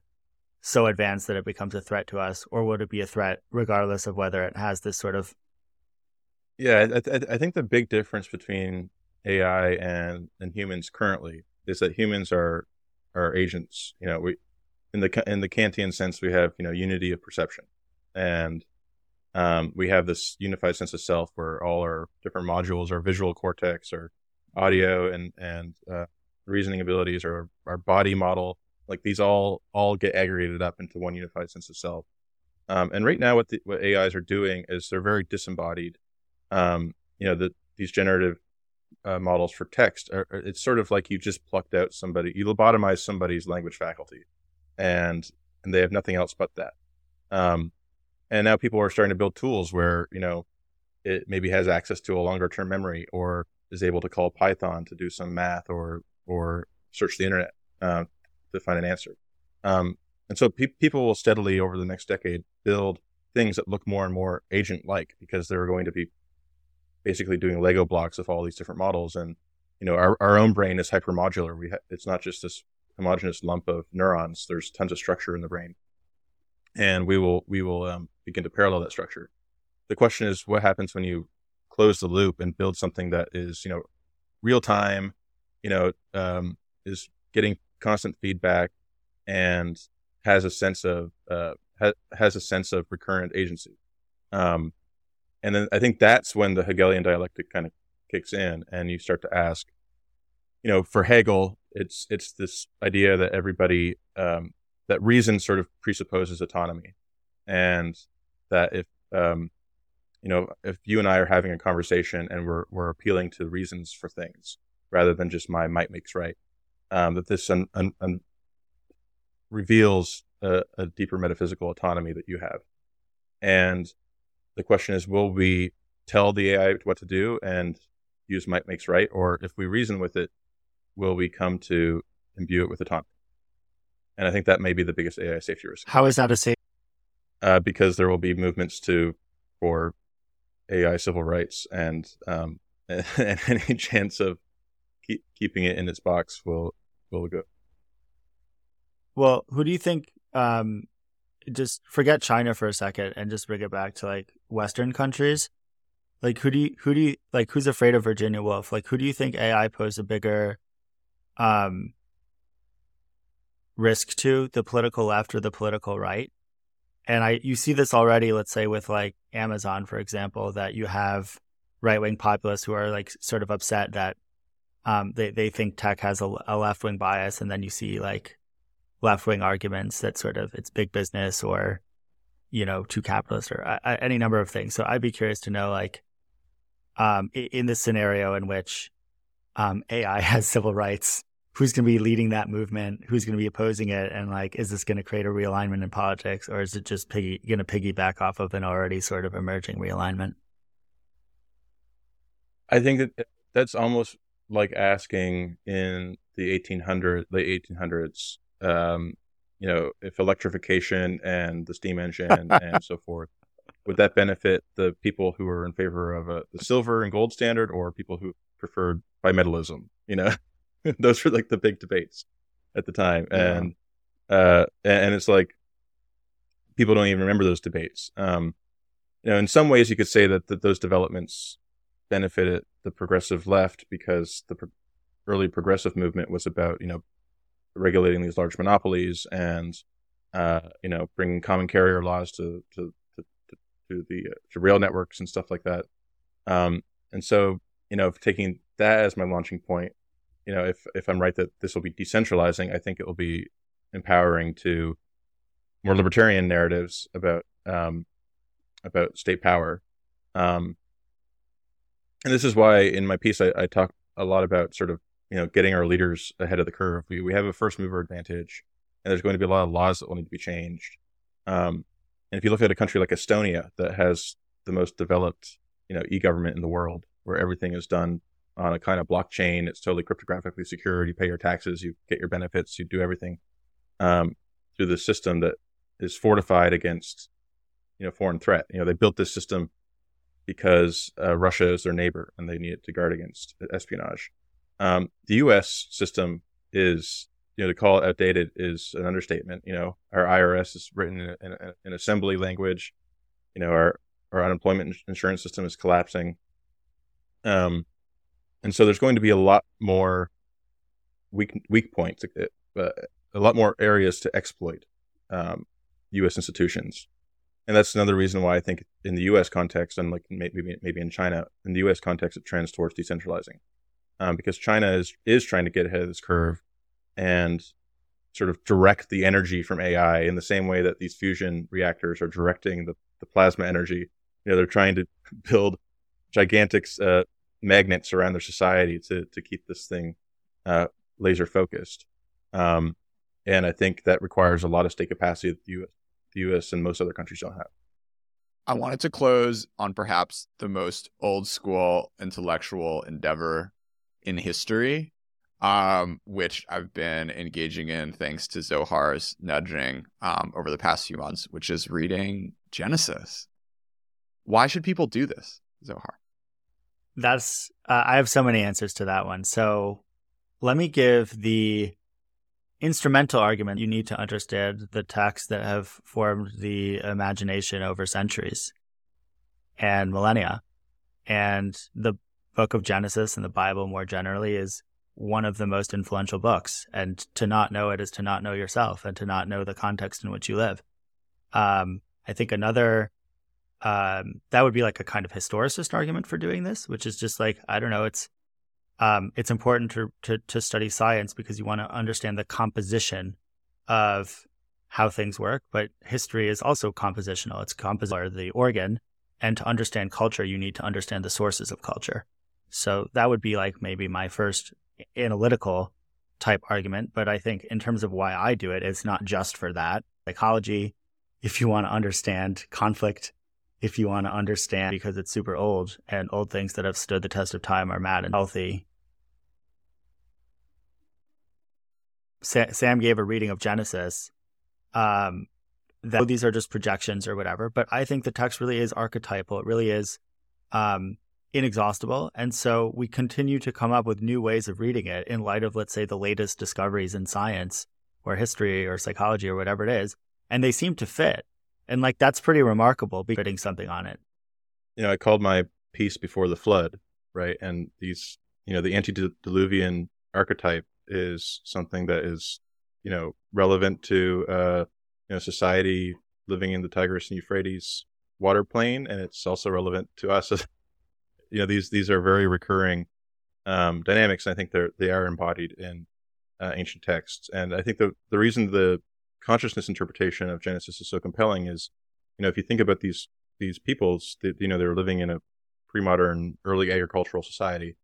so advanced that it becomes a threat to us, or would it be a threat regardless of whether it has this sort of? Yeah, I, th- I think the big difference between AI and and humans currently is that humans are are agents. You know, we in the in the Kantian sense we have you know unity of perception, and um, we have this unified sense of self where all our different modules, our visual cortex, our audio and and uh, reasoning abilities or our body model like these all all get aggregated up into one unified sense of self. Um, and right now what the, what ais are doing is they're very disembodied. Um, you know the, these generative uh, models for text are, it's sort of like you just plucked out somebody you lobotomize somebody's language faculty and and they have nothing else but that. Um, and now people are starting to build tools where you know it maybe has access to a longer term memory or is able to call python to do some math or or search the internet uh, to find an answer. Um, and so pe- people will steadily over the next decade build things that look more and more agent like because they're going to be basically doing Lego blocks of all these different models. And, you know, our, our own brain is hypermodular. We ha- it's not just this homogeneous lump of neurons. There's tons of structure in the brain. And we will, we will um, begin to parallel that structure. The question is what happens when you close the loop and build something that is, you know, real time, you know, um, is getting constant feedback and has a sense of uh, ha- has a sense of recurrent agency. Um, and then I think that's when the Hegelian dialectic kind of kicks in, and you start to ask, you know, for Hegel, it's it's this idea that everybody um, that reason sort of presupposes autonomy, and that if um, you know if you and I are having a conversation and we're we're appealing to reasons for things, rather than just my might makes right. um, that this un, un, un reveals a, a, deeper metaphysical autonomy that you have. And the question is, will we tell the AI what to do and use might makes right, or if we reason with it, will we come to imbue it with autonomy? And I think that may be the biggest AI safety risk. How is that a safe? Uh, because there will be movements to for AI civil rights, and um, and any chance of keep, keeping it in its box will will go. Well, who do you think? Um, just forget China for a second and just bring it back to like Western countries. Like who do you who do you like who's afraid of Virginia Woolf? Like who do you think AI pose a bigger um risk to the political left or the political right? And I you see this already, let's say with like Amazon, for example, that you have right wing populists who are like sort of upset that um, they they think tech has a, a left wing bias, and then you see like left wing arguments that sort of it's big business or you know too capitalist or uh, any number of things. So I'd be curious to know like um, in this scenario in which um, AI has civil rights, who's going to be leading that movement? Who's going to be opposing it? And like, is this going to create a realignment in politics, or is it just piggy, going to piggyback off of an already sort of emerging realignment? I think that that's almost like asking in the 1800s, late 1800s, um, you know, if electrification and the steam engine and so forth would that benefit the people who are in favor of a, the silver and gold standard or people who preferred bimetallism? You know, those were like the big debates at the time, yeah. and uh, and it's like people don't even remember those debates. Um, you know, in some ways, you could say that, that those developments benefited the progressive left because the pro- early progressive movement was about you know regulating these large monopolies and uh, you know bringing common carrier laws to to to the uh, to rail networks and stuff like that. Um, and so, you know, taking that as my launching point, you know, if if I'm right that this will be decentralizing, I think it will be empowering to more libertarian narratives about um, about state power. Um, and this is why in my piece I, I talk a lot about sort of you know getting our leaders ahead of the curve. We we have a first mover advantage, and there's going to be a lot of laws that will need to be changed. Um, and if you look at a country like Estonia that has the most developed, you know, e-government in the world, where everything is done on a kind of blockchain, it's totally cryptographically secured. You pay your taxes, you get your benefits, you do everything um, through the system that is fortified against, you know, foreign threat. You know, they built this system because uh, Russia is their neighbor and they need it to guard against espionage. Um, the U.S. system is you know, to call it outdated is an understatement. You know, our IRS is written in, in, in assembly language. You know, our our unemployment insurance system is collapsing. Um, and so there's going to be a lot more weak weak points, uh, a lot more areas to exploit um, U.S. institutions, and that's another reason why I think in the U.S. context, unlike maybe maybe in China, in the U.S. context, it trends towards decentralizing, um, because China is is trying to get ahead of this curve and sort of direct the energy from AI in the same way that these fusion reactors are directing the, the plasma energy. You know, they're trying to build gigantic uh, magnets around their society to to keep this thing uh, laser focused. Um, and I think that requires a lot of state capacity that the US, the US and most other countries don't have. I wanted to close on perhaps the most old school intellectual endeavor in history, um, which I've been engaging in thanks to Zohar's nudging um, over the past few months, which is reading Genesis. Why should people do this, Zohar? That's uh, I have so many answers to that one. So let me give the instrumental argument. You need to understand the texts that have formed the imagination over centuries and millennia, and the book of Genesis and the Bible more generally is one of the most influential books. And to not know it is to not know yourself and to not know the context in which you live. Um, I think another, um, that would be like a kind of historicist argument for doing this, which is just like, I don't know, it's, um, it's important to, to, to study science because you want to understand the composition of how things work. But history is also compositional. It's composite, the organ. And to understand culture, you need to understand the sources of culture. So that would be like maybe my first analytical type argument, but I think in terms of why I do it, it's not just for that. Psychology, if you want to understand conflict, if you want to understand because it's super old and old things that have stood the test of time are mad and healthy. Sam gave a reading of Genesis. Um, that these are just projections or whatever, but I think the text really is archetypal. It really is um, inexhaustible. And so we continue to come up with new ways of reading it in light of, let's say, the latest discoveries in science or history or psychology or whatever it is. And they seem to fit. And like that's pretty remarkable putting something on it. You know, I called my piece before the flood, right? And these, you know, the antediluvian archetype is something that is, you know, relevant to uh, you know, society living in the Tigris and Euphrates water plane, and it's also relevant to us you know these these are very recurring um, dynamics. And I think they're they are embodied in uh, ancient texts, and I think the the reason the consciousness interpretation of Genesis is so compelling is, you know, if you think about these these peoples, that you know they're living in a pre-modern, early agricultural society.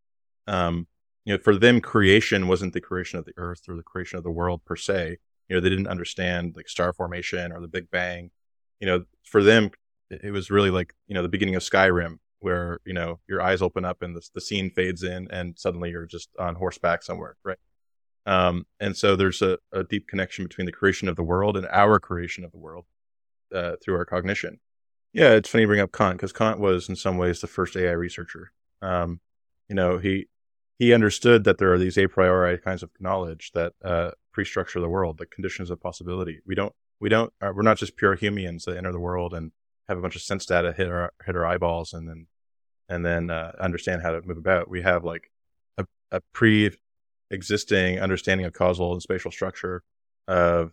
Um, you know, for them, creation wasn't the creation of the earth or the creation of the world per se. You know, they didn't understand like star formation or the Big Bang. You know, for them, it was really like you know the beginning of Skyrim, where you know your eyes open up and the, the scene fades in, and suddenly you're just on horseback somewhere, right? Um, and so there's a, a, deep connection between the creation of the world and our creation of the world uh, through our cognition. Yeah, it's funny you bring up Kant because Kant was in some ways the first AI researcher. Um, you know, he he understood that there are these a priori kinds of knowledge that uh, pre-structure the world, the conditions of possibility. We don't we don't uh, we're not just pure Humeans that enter the world and have a bunch of sense data hit our hit our eyeballs and then and then uh, understand how to move about. We have like a, a pre-existing understanding of causal and spatial structure of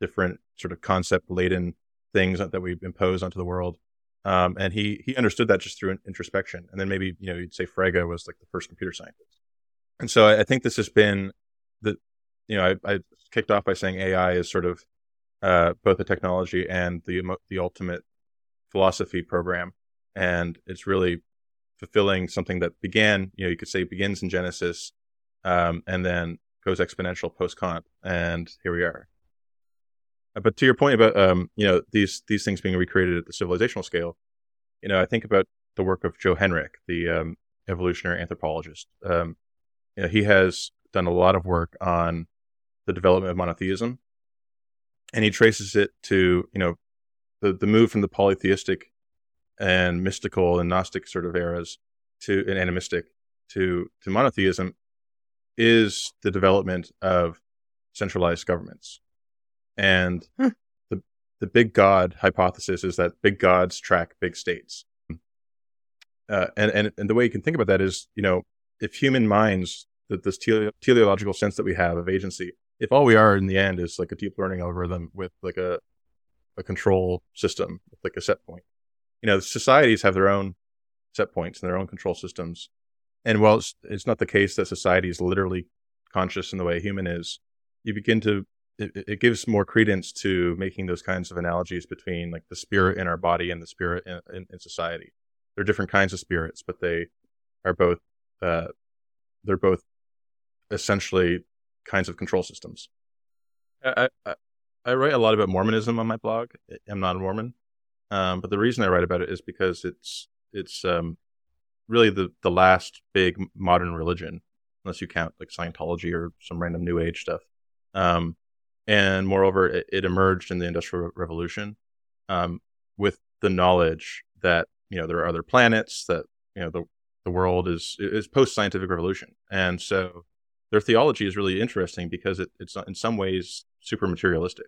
different sort of concept laden things that we impose onto the world. Um, and he he understood that just through introspection. And then maybe you know you'd say Frege was like the first computer scientist. And so I, I think this has been the you know I, I, kicked off by saying AI is sort of uh, both a technology and the the ultimate philosophy program, and it's really fulfilling something that began you know you could say begins in Genesis, um, and then goes exponential post Kant, and here we are. Uh, but to your point about um, you know these these things being recreated at the civilizational scale, you know I think about the work of Joe Henrich, the um, evolutionary anthropologist. Um, you know, he has done a lot of work on the development of monotheism, and he traces it to you know the the move from the polytheistic and mystical and gnostic sort of eras to an animistic to to monotheism is the development of centralized governments and hmm. the the big God hypothesis is that big gods track big states. Uh, and, and and the way you can think about that is, you know, if human minds, that this tele- teleological sense that we have of agency, if all we are in the end is like a deep learning algorithm with like a a control system, like a set point, you know, societies have their own set points and their own control systems. And while it's, not the case that society is literally conscious in the way human is, you begin to it, it, gives more credence to making those kinds of analogies between like the spirit in our body and the spirit in, in, in society. There are different kinds of spirits, but they are both uh, they're both essentially kinds of control systems. I, I, I write a lot about Mormonism on my blog. I'm not a Mormon, um, but the reason I write about it is because it's it's um, really the the last big modern religion, unless you count like Scientology or some random New Age stuff. Um, and moreover, it, it emerged in the Industrial Revolution um, with the knowledge that you know there are other planets that you know the the world is is post scientific revolution, and so their theology is really interesting because it, it's in some ways super materialistic,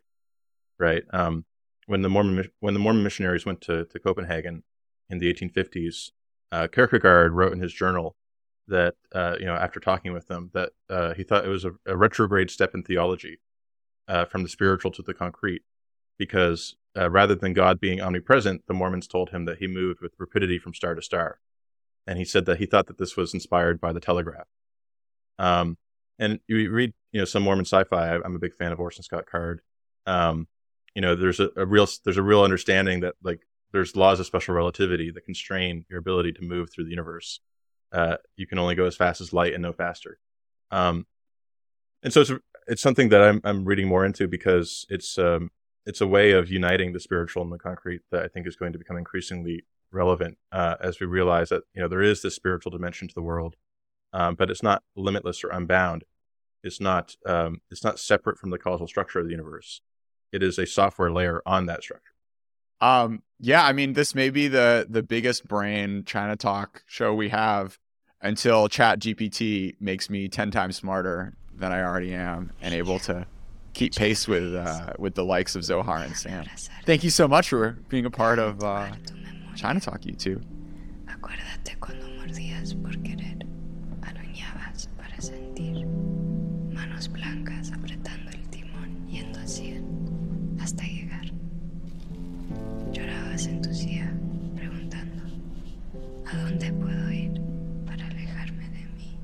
right? Um, when the Mormon when the Mormon missionaries went to, to Copenhagen in the 1850s, uh, Kierkegaard wrote in his journal that uh, you know after talking with them that uh, he thought it was a, a, retrograde step in theology uh, from the spiritual to the concrete, because uh, rather than God being omnipresent, the Mormons told him that he moved with rapidity from star to star, and he said that he thought that this was inspired by the telegraph. Um, and you read, you know, some Mormon sci-fi. I'm a big fan of Orson Scott Card. Um, you know, there's a, a real there's a real understanding that like there's laws of special relativity that constrain your ability to move through the universe. Uh, you can only go as fast as light and no faster. Um, and so it's it's something that I'm I'm reading more into because it's um it's a way of uniting the spiritual and the concrete that I think is going to become increasingly relevant uh, as we realize that you know there is this spiritual dimension to the world, um, but it's not limitless or unbound. It's not um, it's not separate from the causal structure of the universe. It is a software layer on that structure. Um, yeah, I mean, this may be the the biggest brain ChinaTalk show we have until ChatGPT makes me ten times smarter than I already am and able to keep pace with uh, with the likes of Zohar and Sam. Thank you so much for being a part of uh, ChinaTalk, you two. Preguntando, ¿a dónde puedo ir para alejarme de mí?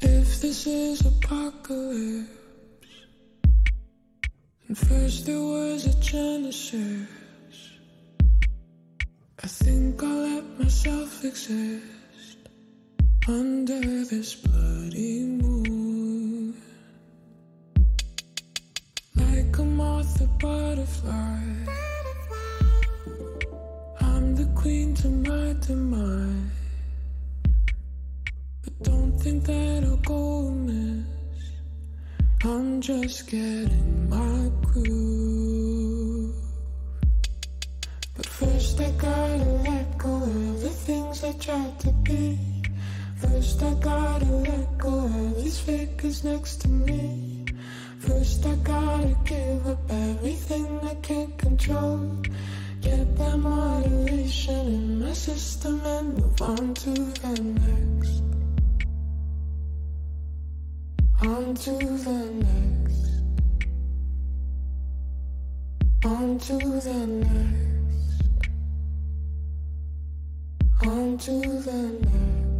If this is apocalypse and first there was a genesis I think I'll let myself exist Under this bloody moon Like a moth, a butterfly I'm the queen to my demise But don't think that I'll go amiss I'm just getting my groove. But first, I gotta let go of the things I tried to be. First, I gotta let go of these figures next to me. First, I gotta give up everything I can't control. Get that moderation in my system and move on to the next. On to the next. On to the next. On to the next.